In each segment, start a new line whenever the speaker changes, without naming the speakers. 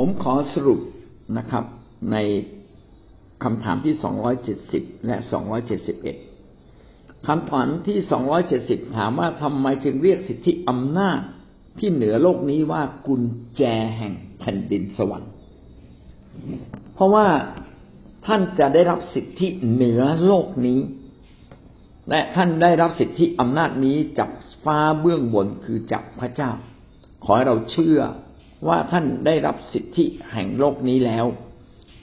ผมขอสรุปนะครับ ในคำถามที่สองร้อยเจ็ดสิบและสองร้อยเจ็ดสิบเอ็ดคำถามที่สองร้อยเจ็ดสิบถามว่าทำไมจึงเรียกสิทธิอำนาจที่เหนือโลกนี้ว่ากุญแจแห่งแผ่นดินสวรรค์ เพราะว่าท่านจะได้รับสิทธิเหนือโลกนี้ และท่านได้รับสิทธิอำนาจนี้จากฟ้าเบื้องบนคือจากพระเจ้า ขอให้เราเชื่อ ว่าท่านได้รับสิทธิแห่งโลกนี้แล้ว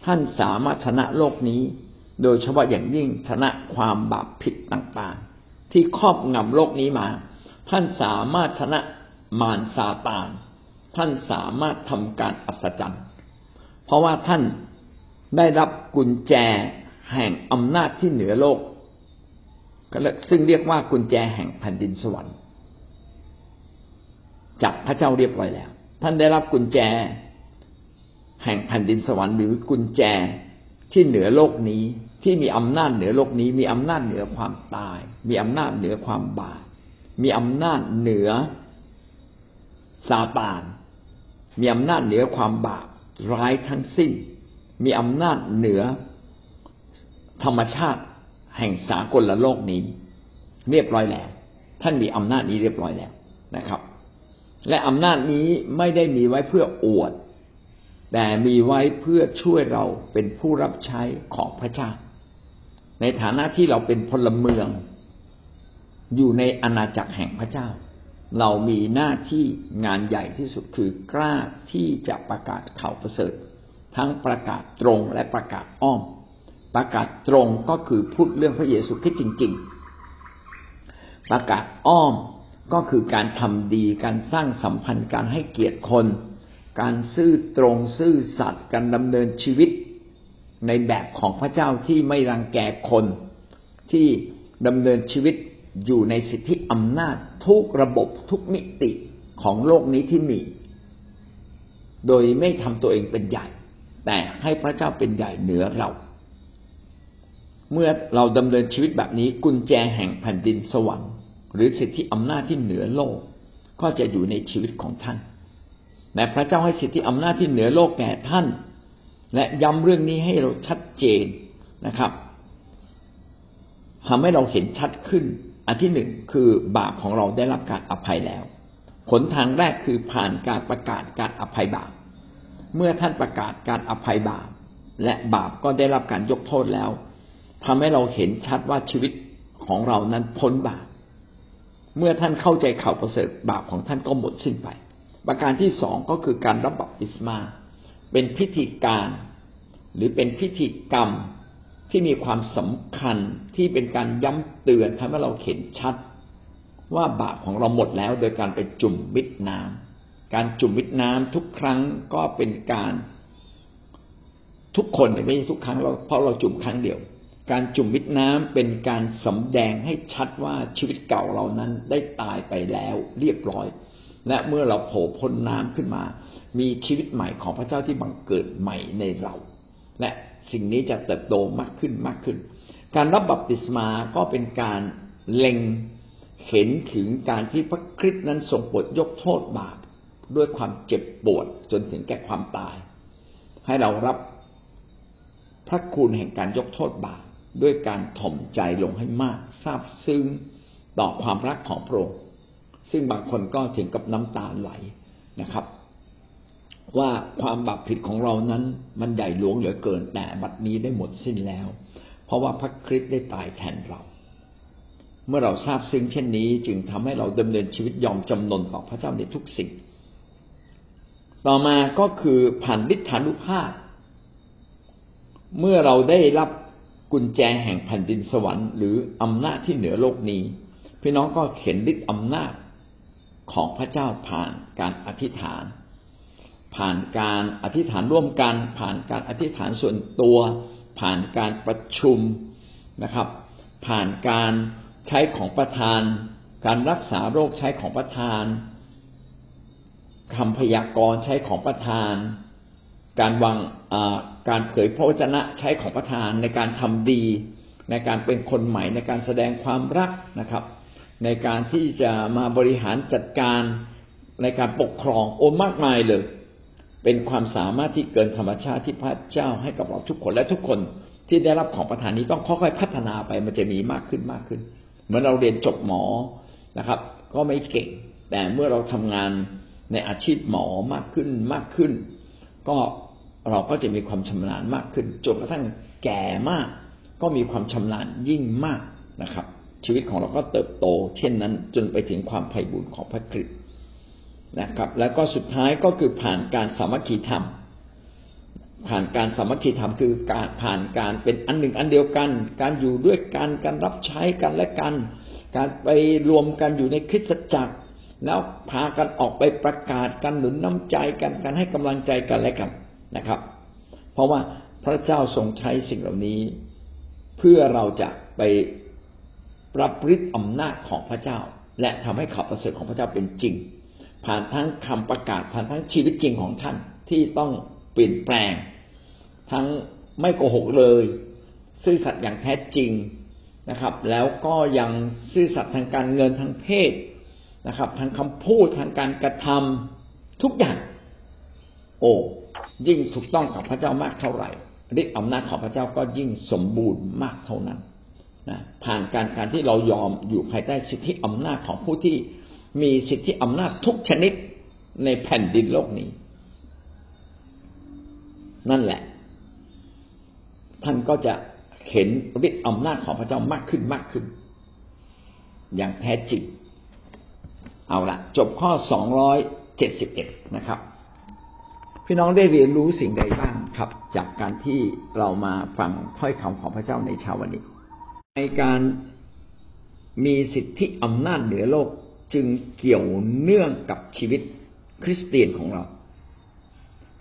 ท่านสามารถชนะโลกนี้ โดยเฉพาะอย่างยิ่งชนะความบาปผิดต่างๆ ที่ครอบงำโลกนี้มา ท่านสามารถชนะมารซาตาน ท่านสามารถทำการอัศจรรย์ เพราะว่าท่านได้รับกุญแจแห่งอำนาจที่เหนือโลก ซึ่งเรียกว่ากุญแจแห่งแผ่นดินสวรรค์จากพระเจ้าเรียบร้อยแล้ว ท่านได้รับกุญแจ แห่งแผ่นดินสวรรค์หรือกุญแจที่เหนือโลกนี้ที่มีอำนาจเหนือโลกนี้ มีอำนาจเหนือความตาย มีอำนาจเหนือความบาปมีอำนาจเหนือซาตาน มีอำนาจเหนือความบาปร้ายทั้งสิ้น มีอำนาจเหนือธรรมชาติแห่งสากลละโลกนี้ เรียบร้อยแล้ว ท่านมีอำนาจนี้เรียบร้อยแล้วนะครับ และอำนาจนี้ไม่ได้มีไว้เพื่ออวด แต่มีไว้เพื่อช่วยเราเป็นผู้รับใช้ของพระเจ้า ในฐานะที่เราเป็นพลเมือง อยู่ในอาณาจักรแห่งพระเจ้า เรามีหน้าที่งานใหญ่ที่สุดคือกล้าที่จะประกาศข่าวประเสริฐ ทั้งประกาศตรงและประกาศอ้อม ประกาศตรงก็คือพูดเรื่องพระเยซูคริสต์จริง ๆ ประกาศอ้อม ก็คือการทำดี การสร้างสัมพันธ์การให้เกียรติคน การซื่อตรงซื่อสัตย์การดำเนินชีวิตในแบบของพระเจ้าที่ไม่รังแกคน ที่ดำเนินชีวิตอยู่ในสิทธิอำนาจทุกระบบทุกมิติของโลกนี้ที่มี โดยไม่ทำตัวเองเป็นใหญ่ แต่ให้พระเจ้าเป็นใหญ่เหนือเรา เมื่อเราดำเนินชีวิตแบบนี้กุญแจแห่งแผ่นดินสวรรค์ หรือสิทธิอำนาจที่เหนือโลก ก็จะอยู่ในชีวิตของท่านแต่พระเจ้าให้สิทธิอำนาจที่เหนือโลกแก่ท่าน และย้ำเรื่องนี้ให้เราชัดเจนนะครับทำให้เราเห็นชัดขึ้น อันที่หนึ่งคือบาปของเราได้รับการอภัยแล้ว ผลทางแรกคือผ่านการประกาศการอภัยบาป เมื่อท่านประกาศการอภัยบาป และบาปก็ได้รับการยกโทษแล้วทำให้เราเห็นชัดว่าชีวิตของเรานั้นพ้นบาป เมื่อท่านเข้าใจข่าวประเสริฐบาปของท่านก็หมดสิ้นไป ประการที่สองก็คือการรับบัพติศมา เป็นพิธีการ หรือเป็นพิธีกรรมที่มีความสำคัญที่เป็นการย้ำเตือนทำให้เราเห็นชัด ว่าบาปของเราหมดแล้ว โดยการไปจุ่มมิดน้ำการจุ่มมิดน้ำทุกครั้งก็เป็นการทุกคนไม่ใช่ทุกครั้งเราเพราะเราจุ่มครั้งเดียว การจุ่มมิดน้ำเป็นการสำแดงให้ชัดว่าชีวิตเก่าเรานั้นได้ตายไปแล้วเรียบร้อย และเมื่อเราโผล่พ้นน้ำขึ้นมา มีชีวิตใหม่ของพระเจ้าที่บังเกิดใหม่ในเรา และสิ่งนี้จะเติบโตมากขึ้นมากขึ้น การรับบัพติศมาก็เป็นการเล็งเห็นถึงการที่พระคริสต์นั้นทรงปลดยกโทษบาปด้วยความเจ็บปวดจนถึงแก่ความตาย ให้เรารับพระคุณแห่งการยกโทษบาป ด้วยการถ่อมใจลงให้มากซาบซึ้งต่อความรักของพระองค์ซึ่งบางคนก็ถึงกับน้ำตาไหลนะครับ ว่าความบาปผิดของเรานั้นมันใหญ่หลวงเหลือเกินแต่บัดนี้ได้หมดสิ้นแล้ว เพราะว่าพระคริสต์ได้ตายแทนเรา เมื่อเราทราบซึ้งเช่นนี้ จึงทำให้เราดำเนินชีวิตยอมจำนนต่อพระเจ้าในทุกสิ่ง ต่อมาก็คือผ่านฤทธานุภาพเมื่อเราได้รับ กุญแจแห่งแผ่นดินสวรรค์หรืออำนาจที่เหนือโลกนี้ พี่น้องก็เห็นฤทธิอำนาจของพระเจ้าผ่านการอธิษฐาน ผ่านการอธิษฐานร่วมกัน ผ่านการอธิษฐานส่วนตัว ผ่านการประชุมนะครับ ผ่านการใช้ของประธาน การรักษาโรคใช้ของประธานคำพยากรณ์ใช้ของประธาน การวางการเผยพระวจนะใช้ของประธานในการทำดี ในการเป็นคนใหม่ในการแสดงความรักนะครับ ในการที่จะมาบริหารจัดการในการปกครองโอมากมายเลย เป็นความสามารถที่เกินธรรมชาติที่พระเจ้าให้กับเราทุกคนและทุกคนที่ได้รับของประทานนี้ต้องค่อยๆพัฒนาไปมันจะมีมากขึ้นมากขึ้น เหมือนเราเรียนจบหมอนะครับ ก็ไม่เก่ง แต่เมื่อเราทำงานในอาชีพหมอมากขึ้นมากขึ้น ก็ เราก็จะมีความชำนาญมากขึ้นจนกระทั่งแก่มาก ก็มีความชำนาญยิ่งมากนะครับ ชีวิตของเราก็เติบโต เช่นนั้นจนไปถึงความไพ่บุญของพระคริสต์นะครับ แล้วก็สุดท้ายก็คือผ่านการสามัคคีธรรม ผ่านการสามัคคีธรรมคือการผ่านการเป็นอันหนึ่งอันเดียวกัน การอยู่ด้วยกันการรับใช้กันและกัน การไปรวมกันอยู่ในคริสตจักร แล้วพากันออกไปประกาศกันหนุนน้ำใจกันการให้กำลังใจกันและกัน นะครับ เพราะว่าพระเจ้าทรงใช้สิ่งเหล่านี้ เพื่อเราจะไปรับฤทธิ์อำนาจของพระเจ้า และทำให้ข่าวประเสริฐของพระเจ้าเป็นจริง ผ่านทั้งคำประกาศผ่านทั้งชีวิตจริงของท่านที่ต้องเปลี่ยนแปลง ทั้งไม่โกหกเลย ซื่อสัตย์อย่างแท้จริงนะครับ แล้วก็ยังซื่อสัตย์ทางการเงินทางเพศนะครับทางคำพูดทางการกระทำทุกอย่าง โอ้ ยิ่งถูกต้องกับพระเจ้ามากเท่าไหร่ฤทธิ์อำนาจของพระเจ้าก็ยิ่งสมบูรณ์มากเท่านั้นนะผ่านการการที่เรายอมอยู่ภายใต้สิทธิอำนาจของผู้ที่มีสิทธิอำนาจทุกชนิดในแผ่นดินโลกนี้ นั่นแหละ ท่านก็จะเห็นฤทธิ์อำนาจของพระเจ้ามากขึ้นมากขึ้น อย่างแท้จริง เอาละจบข้อสองร้อยเจ็ดสิบเอ็ดนะครับ พี่น้องได้เรียนรู้สิ่งใดบ้างครับ จากการที่เรามาฟังถ้อยคำของพระเจ้าในเช้าวันนี้ ในการมีสิทธิอำนาจเหนือโลกจึงเกี่ยวเนื่องกับชีวิตคริสเตียนของเรา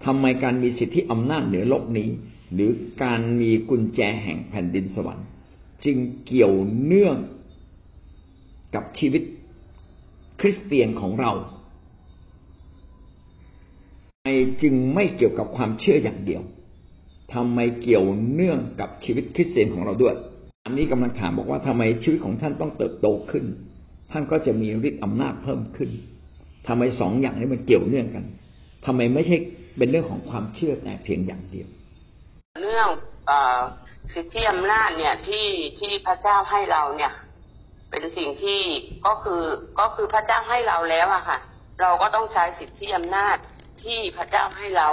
ทำไมการมีสิทธิอำนาจเหนือโลกนี้ หรือการมีกุญแจแห่งแผ่นดินสวรรค์ จึงเกี่ยวเนื่องกับชีวิตคริสเตียนของเรา ไมจึงไม่เกี่ยวกับความเชื่ออย่างเดียวทำไมเกี่ยวเนื่องกับชีวิตคริสเตียนของเราด้วย อันนี้กำลังถามบอกว่าทำไมชีวิตของท่านต้องเติบโตขึ้น ท่านก็จะมีฤทธิ์อำนาจเพิ่มขึ้นทำไมสองอย่างนี้มันเกี่ยวเนื่องกันทำไมไม่ใช่เป็นเรื่องของความเชื่อแต่เพียงอย่างเดียว
เรื่องอสิทธิอำนาจเนี่ยที่ที่พระเจ้าให้เราเนี่ย เป็นสิ่งที่ก็คือก็คือพระเจ้าให้เราแล้วอะค่ะ เราก็ต้องใช้สิทธิอำนาจ ที่พระเจ้าให้เรา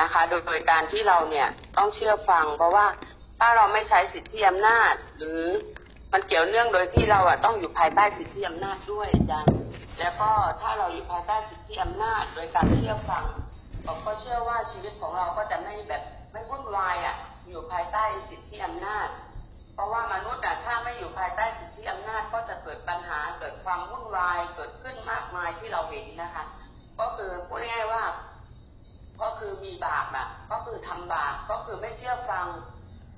นะคะ โดยโดยการที่เราเนี่ยต้องเชื่อฟัง เพราะว่าถ้าเราไม่ใช้สิทธิอำนาจ หรือมันเกี่ยวเนื่องโดยที่เราอะต้องอยู่ภายใต้สิทธิอำนาจด้วยอาจารย์แล้วก็ถ้าเราอยู่ภายใต้สิทธิอำนาจ โดยการเชื่อฟังผมก็เชื่อว่าชีวิตของเราก็จะไม่แบบไม่วุ่นวายอะอยู่ภายใต้สิทธิอำนาจ เพราะว่ามนุษย์อะถ้าไม่อยู่ภายใต้สิทธิอำนาจ ก็จะเกิดปัญหาเกิดความวุ่นวายเกิดขึ้นมากมายที่เราเห็นนะคะ ก็คือพูดง่ายว่า ก็คือมีบาปอะ ก็คือทำบาปก็คือไม่เชื่อฟัง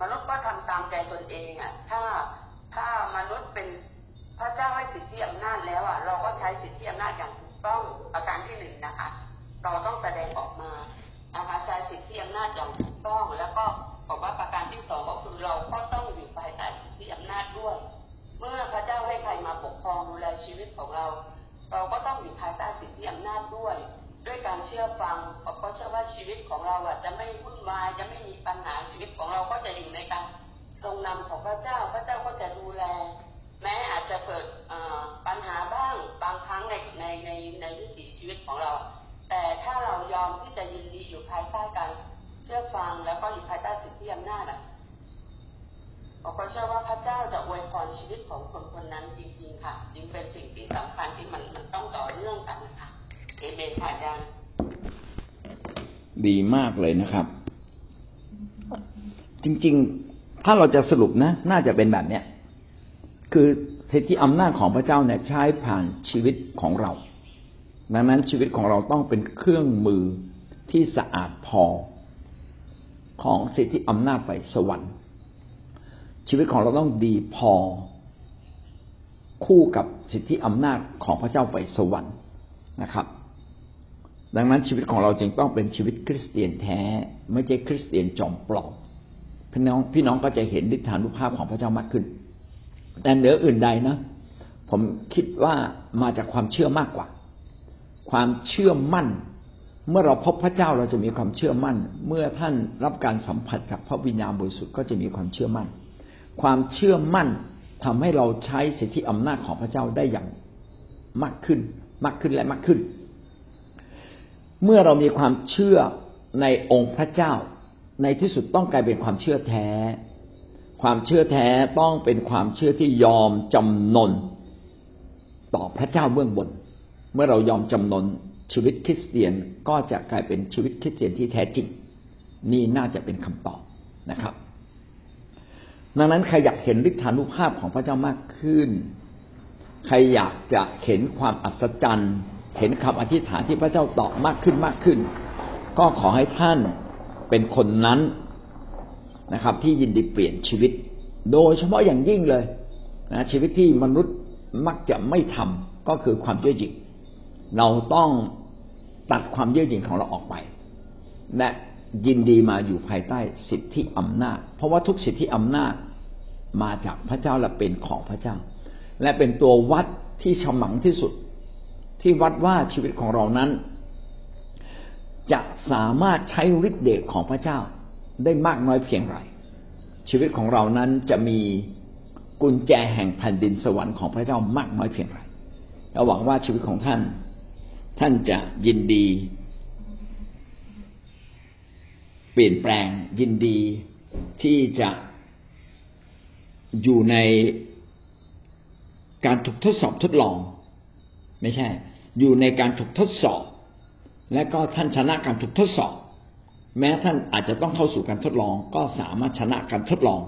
มนุษย์ก็ทำตามใจตนเองอะ ถ้าถ้ามนุษย์เป็นพระเจ้าให้สิทธิอำนาจแล้วอะ เราก็ใช้สิทธิอำนาจอย่างถูกต้องประการที่หนึ่งนะคะ เราต้องแสดงออกมานะคะ ใช้สิทธิอำนาจอย่างถูกต้องแล้วก็บอกว่าประการที่สองก็คือเราก็ต้องอยู่ภายใต้สิทธิอำนาจด้วย เมื่อพระเจ้าให้ใครมาปกครองดูแลชีวิตของเรา เราก็ต้องอยู่ภายใต้สิทธิอำนาจด้วย ด้วยการเชื่อฟังเพราะเชื่อว่าชีวิตของเราอะจะไม่วุ่นวายจะไม่มีปัญหาชีวิตของเราก็จะอยู่ในการทรงนำของพระเจ้าพระเจ้าก็จะดูแล แม้อาจจะเกิดปัญหาบ้างบางครั้งในในในในวิถีชีวิตของเรา แต่ถ้าเรายอมที่จะยินดีอยู่ภายใต้การเชื่อฟังแล้วก็อยู่ภายใต้สิทธิอำนาจอะ ผมก็เชื่อว่าพระเจ้าจะอวยพรชีวิตของคนคนนั้นจริงๆค่ะจึงเป็นสิ่งที่สำคัญที่มันมันต้องต่อเนื่องกันนะคะเอเมนค่ะอาจารย์
ดีมากเลยนะครับ จริงๆ ถ้าเราจะสรุปนะ น่าจะเป็นแบบเนี้ยคือสิทธิอำนาจของพระเจ้าเนี่ยใช้ผ่านชีวิตของเรา ดังนั้นชีวิตของเราต้องเป็นเครื่องมือที่สะอาดพอของสิทธิอำนาจไปสวรรค์ ชีวิตของเราต้องดีพอคู่กับสิทธิอำนาจของพระเจ้าไปสวรรค์นะครับ ดังนั้นชีวิตของเราจึงต้องเป็นชีวิตคริสเตียนแท้ไม่ใช่คริสเตียนจอมปลอมพี่น้องพี่น้องก็จะเห็นฤทธานุภาพของพระเจ้ามากขึ้น แต่เหนืออื่นใดนะ ผมคิดว่ามาจากความเชื่อมากกว่า ความเชื่อมั่น เมื่อเราพบพระเจ้าเราจะมีความเชื่อมั่น เมื่อท่านรับการสัมผัสกับพระวิญญาณบริสุทธิ์ก็จะมีความเชื่อมั่น ความเชื่อมั่นทำให้เราใช้สิทธิอำนาจของพระเจ้าได้อย่างมากขึ้น มากขึ้นและมากขึ้น เมื่อเรามีความเชื่อในองค์พระเจ้า ในที่สุดต้องกลายเป็นความเชื่อแท้ ความเชื่อแท้ต้องเป็นความเชื่อที่ยอมจำนนต่อพระเจ้าเบื้องบน เมื่อเรายอมจำนนชีวิตคริสเตียนก็จะกลายเป็นชีวิตคริสเตียนที่แท้จริง นี่น่าจะเป็นคำตอบนะครับ ดังนั้นใครอยากเห็นฤทธานุภาพของพระเจ้ามากขึ้น ใครอยากจะเห็นความอัศจรรย์ เห็นคำอธิษฐานที่พระเจ้าตอบมากขึ้นมากขึ้น ก็ขอให้ท่านเป็นคนนั้นนะครับ ที่ยินดีเปลี่ยนชีวิต โดยเฉพาะอย่างยิ่งเลยนะชีวิตที่มนุษย์มักจะไม่ทำก็คือความเย่อหยิ่งเราต้องตัดความเย่อหยิ่งของเราออกไป และยินดีมาอยู่ภายใต้สิทธิอำนาจ เพราะว่าทุกสิทธิอำนาจ มาจากพระเจ้าและเป็นของพระเจ้า และเป็นตัววัดที่ฉมังที่สุด ที่วัดว่าชีวิตของเรานั้น จะสามารถใช้ฤทธิ์เดชของพระเจ้าได้มากน้อยเพียงไรชีวิตของเรานั้นจะมีกุญแจแห่งแผ่นดินสวรรค์ของพระเจ้ามากน้อยเพียงไรเราหวังว่าชีวิตของท่าน ท่านจะยินดี เปลี่ยนแปลงยินดีที่จะ อยู่ในการถูกทดสอบทดลอง ไม่ใช่ อยู่ในการถูกทดสอบ และก็ท่านชนะการถูกทดสอบ แม้ท่านอาจจะต้องเข้าสู่การทดลอง ก็สามารถชนะการทดลอง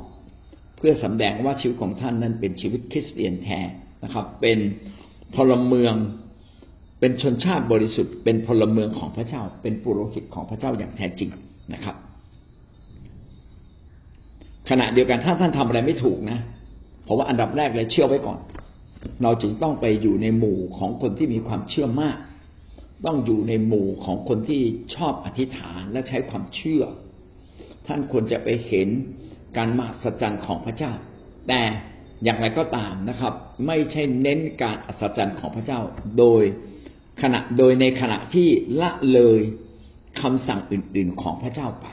เพื่อสำแดงว่าชีวิตของท่านนั้นเป็นชีวิตคริสเตียนแท้นะครับ เป็นพลเมือง เป็นชนชาติบริสุทธิ์ เป็นพลเมืองของพระเจ้า เป็นปุโรหิตของพระเจ้าอย่างแท้จริงนะครับ ขณะเดียวกันถ้าท่านทำอะไรไม่ถูกนะเพราะว่าอันดับแรกเลยเชื่อไว้ก่อน เราจึงต้องไปอยู่ในหมู่ของคนที่มีความเชื่อมาก ต้องอยู่ในหมู่ของคนที่ชอบอธิษฐานและใช้ความเชื่อ ท่านควรจะไปเห็นการมหัศจรรย์ของพระเจ้า แต่อย่างไรก็ตามนะครับ ไม่ใช่เน้นการอัศจรรย์ของพระเจ้า โดยขณะโดยในขณะที่ละเลยคำสั่งอื่น ๆของพระเจ้าไป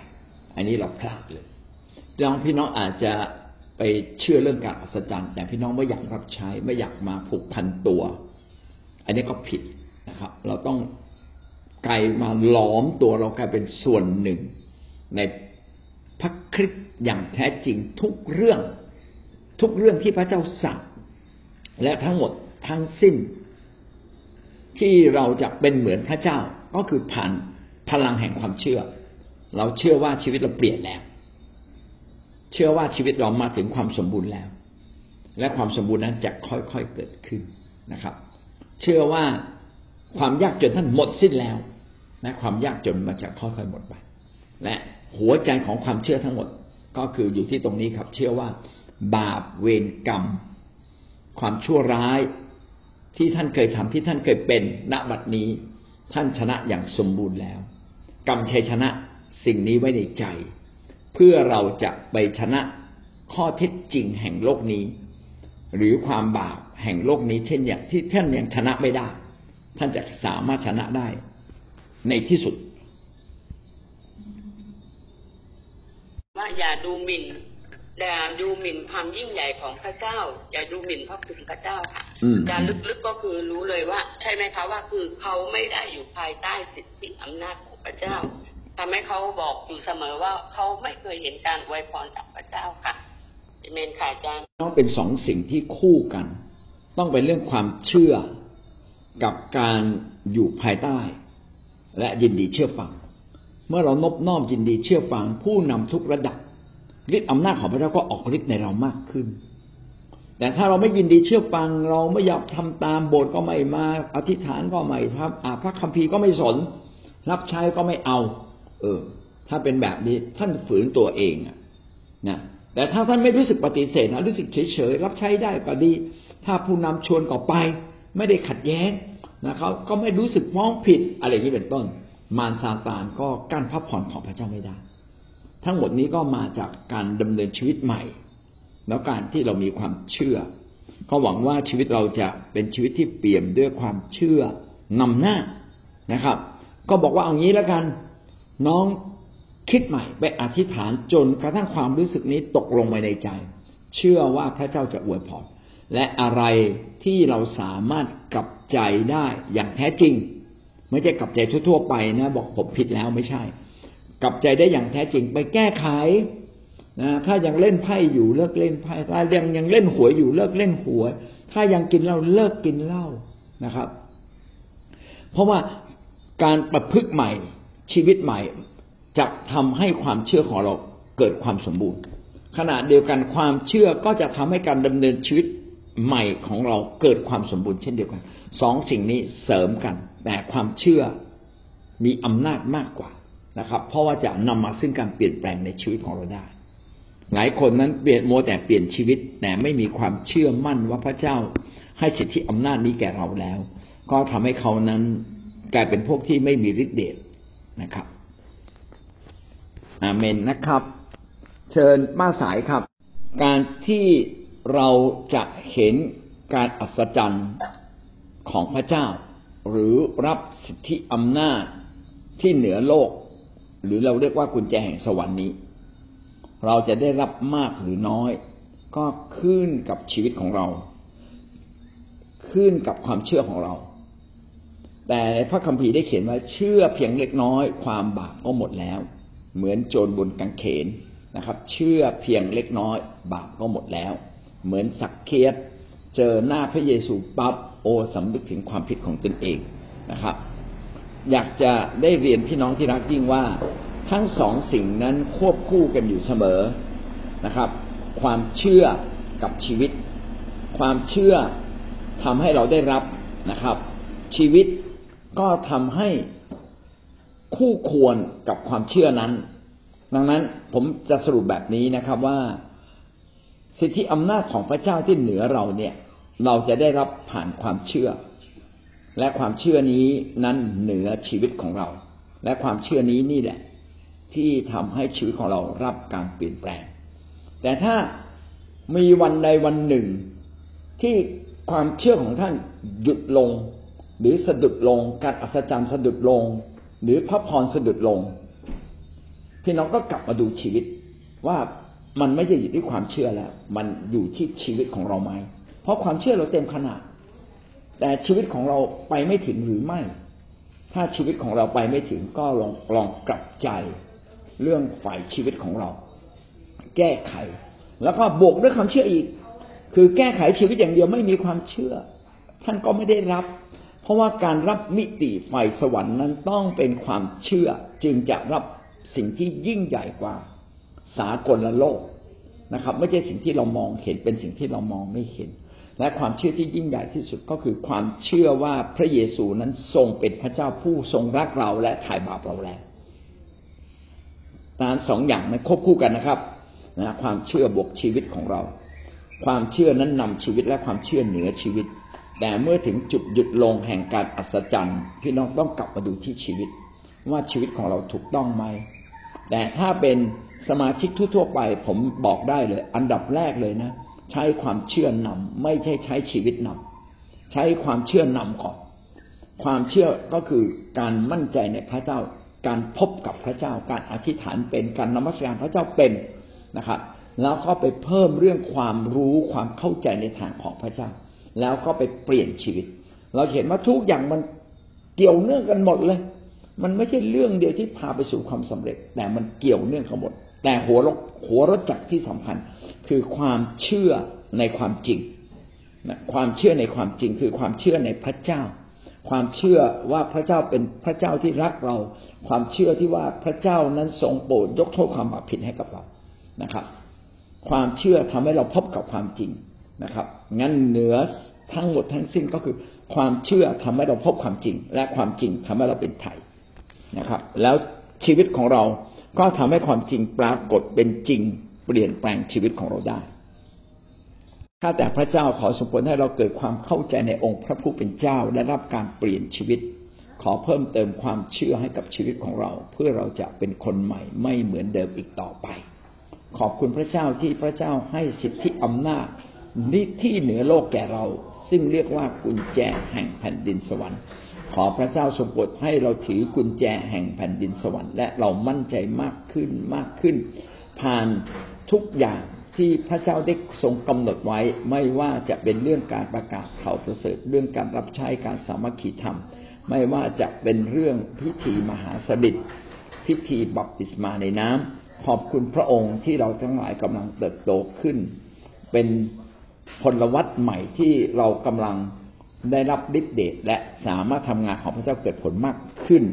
อันนี้เราพลาดเลย น้องพี่น้องอาจจะไปเชื่อเรื่องการอัศจรรย์ แต่พี่น้องไม่อยากรับใช้ไม่อยากมาผูกพันตัว อันนี้ก็ผิดนะครับ เราต้องกลายมาล้อมตัวเรากลายเป็นส่วนหนึ่ง ในพระคริสต์อย่างแท้จริงทุกเรื่อง ทุกเรื่องที่พระเจ้าสั่งและทั้งหมดทั้งสิ้น ที่เราจะเป็นเหมือนพระเจ้าก็คือผ่านพลังแห่งความเชื่อ เราเชื่อว่าชีวิตเราเปลี่ยนแล้ว เชื่อว่าชีวิตเรามาถึงความสมบูรณ์แล้ว และความสมบูรณ์นั้นจะค่อยๆเกิดขึ้นนะครับ เชื่อว่าความยากจนท่านหมดสิ้นแล้วนะความยากจนมันจะค่อยๆหมดไป และหัวใจของความเชื่อทั้งหมดก็คืออยู่ที่ตรงนี้ครับ เชื่อว่า บาปเวรกรรม ความชั่วร้ายที่ท่านเคยทำที่ท่านเคยเป็นณบัดนี้ ท่านชนะอย่างสมบูรณ์แล้ว กรรมชัยชนะสิ่งนี้ไว้ในใจ เพื่อเราจะไปชนะข้อเท็จจริงแห่งโลกนี้ หรือความบาปแห่งโลกนี้เช่นอย่างที่ท่านยังชนะไม่ได้ ท่านจะสามารถชนะได้ ในที่สุด
ว่าอย่าดูหมิ่นอย่าดูหมิ่นความยิ่งใหญ่ของพระเจ้า อย่าดูหมิ่นพระคุณพระเจ้าค่ะการลึกๆก็คือรู้เลยว่า ใช่ไหมคะว่าคือเขาไม่ได้อยู่ภายใต้สิทธิอำนาจของพระเจ้า ทำให้เขาบอกอยู่เสมอว่าเขาไม่เคยเห็นการอวยพรจากพระเจ้าค่ะเมนค่ะอาจารย์
ต้องเป็นสองสิ่งที่คู่กัน ต้องเป็นเรื่องความเชื่อกับการอยู่ภายใต้ และยินดีเชื่อฟัง เมื่อเรานบน้อมยินดีเชื่อฟัง ผู้นำทุกระดับฤทธิ์อำนาจของพระเจ้าก็ออกฤทธิ์ในเรามากขึ้น แต่ถ้าเราไม่ยินดีเชื่อฟัง เราไม่อยากทำตามโบสถ์ก็ไม่มา อธิษฐานก็ไม่ทำอาพระคัมภีร์ก็ไม่สน รับใช้ก็ไม่เอา เออ ถ้าเป็นแบบนี้ท่านฝืนตัวเองนะแต่ถ้าท่านไม่รู้สึกปฏิเสธนะรู้สึกเฉยๆรับใช้ได้ก็ดี ถ้าผู้นำชวนก็ไป ไม่ได้ขัดแย้งนะเขาก็ไม่รู้สึกฟ้องผิดอะไรอย่างนี้เป็นต้น มารซาตานก็กั้นพระพรของพระเจ้าไม่ได้ ทั้งหมดนี้ก็มาจากการดำเนินชีวิตใหม่ แล้วการที่เรามีความเชื่อ ก็หวังว่าชีวิตเราจะเป็นชีวิตที่เปี่ยมด้วยความเชื่อนำหน้านะครับ ก็บอกว่าเอางี้แล้วกัน น้องคิดใหม่ไปอธิษฐานจนกระทั่งความรู้สึกนี้ตกลงไปในใจ เชื่อว่าพระเจ้าจะอวยพรและอะไรที่เราสามารถกลับใจได้อย่างแท้จริง ไม่ใช่กลับใจทั่ว ๆ ไปนะบอกผมผิดแล้วไม่ใช่ กลับใจได้อย่างแท้จริง ไปแก้ไขนะถ้ายังเล่นไพ่อยู่เลิกเล่นไพ่ถ้ายังยังเล่นหวยอยู่เลิกเล่นหวยถ้ายังกินเหล้าเลิกกินเหล้านะครับ เพราะว่าการประพฤติใหม่ ชีวิตใหม่จะทำให้ความเชื่อของเราเกิดความสมบูรณ์ ขณะเดียวกันความเชื่อก็จะทำให้การดำเนินชีวิตใหม่ของเราเกิดความสมบูรณ์เช่นเดียวกันสองสิ่งนี้เสริมกัน แต่ความเชื่อมีอำนาจมากกว่านะครับ เพราะว่าจะนำมาซึ่งการเปลี่ยนแปลงในชีวิตของเราได้ หลายคนนั้นเปลี่ยนโมแต่เปลี่ยนชีวิตแต่ไม่มีความเชื่อมั่นว่าพระเจ้าให้สิทธิอำนาจนี้แก่เราแล้ว ก็ทำให้เขานั้นกลายเป็นพวกที่ไม่มีฤทธิ์เดช นะครับอาเมนนะครับ เชิญป้าสายครับ การที่เราจะเห็นการอัศจรรย์ของพระเจ้า หรือรับสิทธิอำนาจที่เหนือโลก หรือเราเรียกว่ากุญแจแห่งสวรรค์นี้ เราจะได้รับมากหรือน้อย ก็ขึ้นกับชีวิตของเรา ขึ้นกับความเชื่อของเรา แต่ในพระคัมภีร์ได้เขียนว่าเชื่อเพียงเล็กน้อย ความบาปก็หมดแล้ว เหมือนโจรบนกางเขนนะครับ เชื่อเพียงเล็กน้อย บาปก็หมดแล้ว เหมือนสักเคียสเจอหน้าพระเยซูปั๊บโอสำนึกถึงความผิดของตนเองนะครับ อยากจะได้เรียนพี่น้องที่รักยิ่งว่าทั้งสองสิ่งนั้นควบคู่กันอยู่เสมอนะครับ ความเชื่อกับชีวิต ความเชื่อทำให้เราได้รับนะครับ ชีวิต ก็ทำให้คู่ควรกับความเชื่อนั้น ดังนั้นผมจะสรุปแบบนี้นะครับว่า สิทธิอำนาจของพระเจ้าที่เหนือเราเนี่ย เราจะได้รับผ่านความเชื่อ และความเชื่อนี้นั้นเหนือชีวิตของเรา และความเชื่อนี้นี่แหละ ที่ทำให้ชีวิตของเรารับการเปลี่ยนแปลง แต่ถ้ามีวันใดวันหนึ่งที่ความเชื่อของท่านหยุดลง หรือสะดุดลง การอัศจรรย์สะดุดลง หรือพระพรสะดุดลง พี่น้องก็กลับมาดูชีวิต ว่ามันไม่ใช่อยู่ที่ความเชื่อแล้ว มันอยู่ที่ชีวิตของเราไหมเพราะความเชื่อเราเต็มขนาด แต่ชีวิตของเราไปไม่ถึงหรือไม่ ถ้าชีวิตของเราไปไม่ถึงก็ลองลองกลับใจเรื่องฝ่ายชีวิตของเรา แก้ไข แล้วก็บวกด้วยความเชื่ออีก คือแก้ไขชีวิตอย่างเดียวไม่มีความเชื่อ ท่านก็ไม่ได้รับ เพราะว่าการรับมิติฝ่ายสวรรค์นั้นต้องเป็นความเชื่อจึงจะรับสิ่งที่ยิ่งใหญ่กว่าสากลโลกนะครับ ไม่ใช่สิ่งที่เรามองเห็นเป็นสิ่งที่เรามองไม่เห็น และความเชื่อที่ยิ่งใหญ่ที่สุดก็คือความเชื่อว่าพระเยซูนั้นทรงเป็นพระเจ้าผู้ทรงรักเราและถ่ายบาปเราแล้วการสองอย่างนั้นควบคู่กันนะครับนะความเชื่อบวกชีวิตของเรา ความเชื่อนั้นนำชีวิตและความเชื่อเหนือชีวิต แต่เมื่อถึงจุดหยุดลงแห่งการอัศจรรย์พี่น้องต้องกลับมาดูที่ชีวิต ว่าชีวิตของเราถูกต้องไหม แต่ถ้าเป็นสมาชิกทั่ว ๆ ไป ผมบอกได้เลย อันดับแรกเลยนะ ใช้ความเชื่อนำไม่ใช่ใช้ชีวิตนำใช้ความเชื่อนำก่อน ความเชื่อก็คือการมั่นใจในพระเจ้า การพบกับพระเจ้า การอธิษฐานเป็นการนมัสการพระเจ้าเป็นนะครับ แล้วก็ไปเพิ่มเรื่องความรู้ความเข้าใจในทางของพระเจ้า แล้วก็ไปเปลี่ยนชีวิต เราเห็นว่าทุกอย่างมันเกี่ยวเนื่องกันหมดเลย มันไม่ใช่เรื่องเดียวที่พาไปสู่ความสำเร็จ แต่มันเกี่ยวเนื่องกันหมด แต่หัวรถหัวรถจักรที่สำคัญคือความเชื่อในความจริงนะความเชื่อในความจริงคือความเชื่อในพระเจ้า ความเชื่อว่าพระเจ้าเป็นพระเจ้าที่รักเรา ความเชื่อที่ว่าพระเจ้านั้นทรงโปรดยกโทษความบาปผิดให้กับเรานะครับ ความเชื่อทำให้เราพบกับความจริงนะครับ งั้นเหนือ ทั้งหมดทั้งสิ้นก็คือความเชื่อทำให้เราพบความจริง และความจริงทำให้เราเป็นไทยนะครับ แล้วชีวิตของเราก็ทำให้ความจริงปรากฏเป็นจริง เปลี่ยนแปลงชีวิตของเราได้ถ้าแต่พระเจ้าขอสมผลให้เราเกิดความเข้าใจในองค์พระผู้เป็นเจ้าและรับการเปลี่ยนชีวิต ขอเพิ่มเติมความเชื่อให้กับชีวิตของเรา เพื่อเราจะเป็นคนใหม่ไม่เหมือนเดิมอีกต่อไป ขอบคุณพระเจ้าที่พระเจ้าให้สิทธิอำนาจนิที่เหนือโลกแก่เรา ซึ่งเรียกว่ากุญแจแห่งแผ่นดินสวรรค์ ขอพระเจ้าทรงโปรดให้เราถือกุญแจแห่งแผ่นดินสวรรค์และเรามั่นใจมากขึ้นมากขึ้น ผ่านทุกอย่างที่พระเจ้าได้ทรงกำหนดไว้ไม่ว่าจะเป็นเรื่องการประกาศข่าวประเสริฐเรื่องการรับใช้การสามัคคีธรรม ไม่ว่าจะเป็นเรื่องพิธีมหาสบิดพิธีบัพติศมาในน้ำขอบคุณพระองค์ที่เราทั้งหลายกำลังเติบโตขึ้น เป็น พลวัตใหม่ที่เรากำลังได้รับฤทธิ์เดชและสามารถทำงานของพระเจ้าเกิดผลมากขึ้น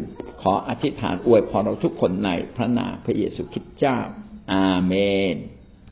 ขออธิษฐานอวยพรเราทุกคนในพระนามพระเยซูคริสต์เจ้า อาเมน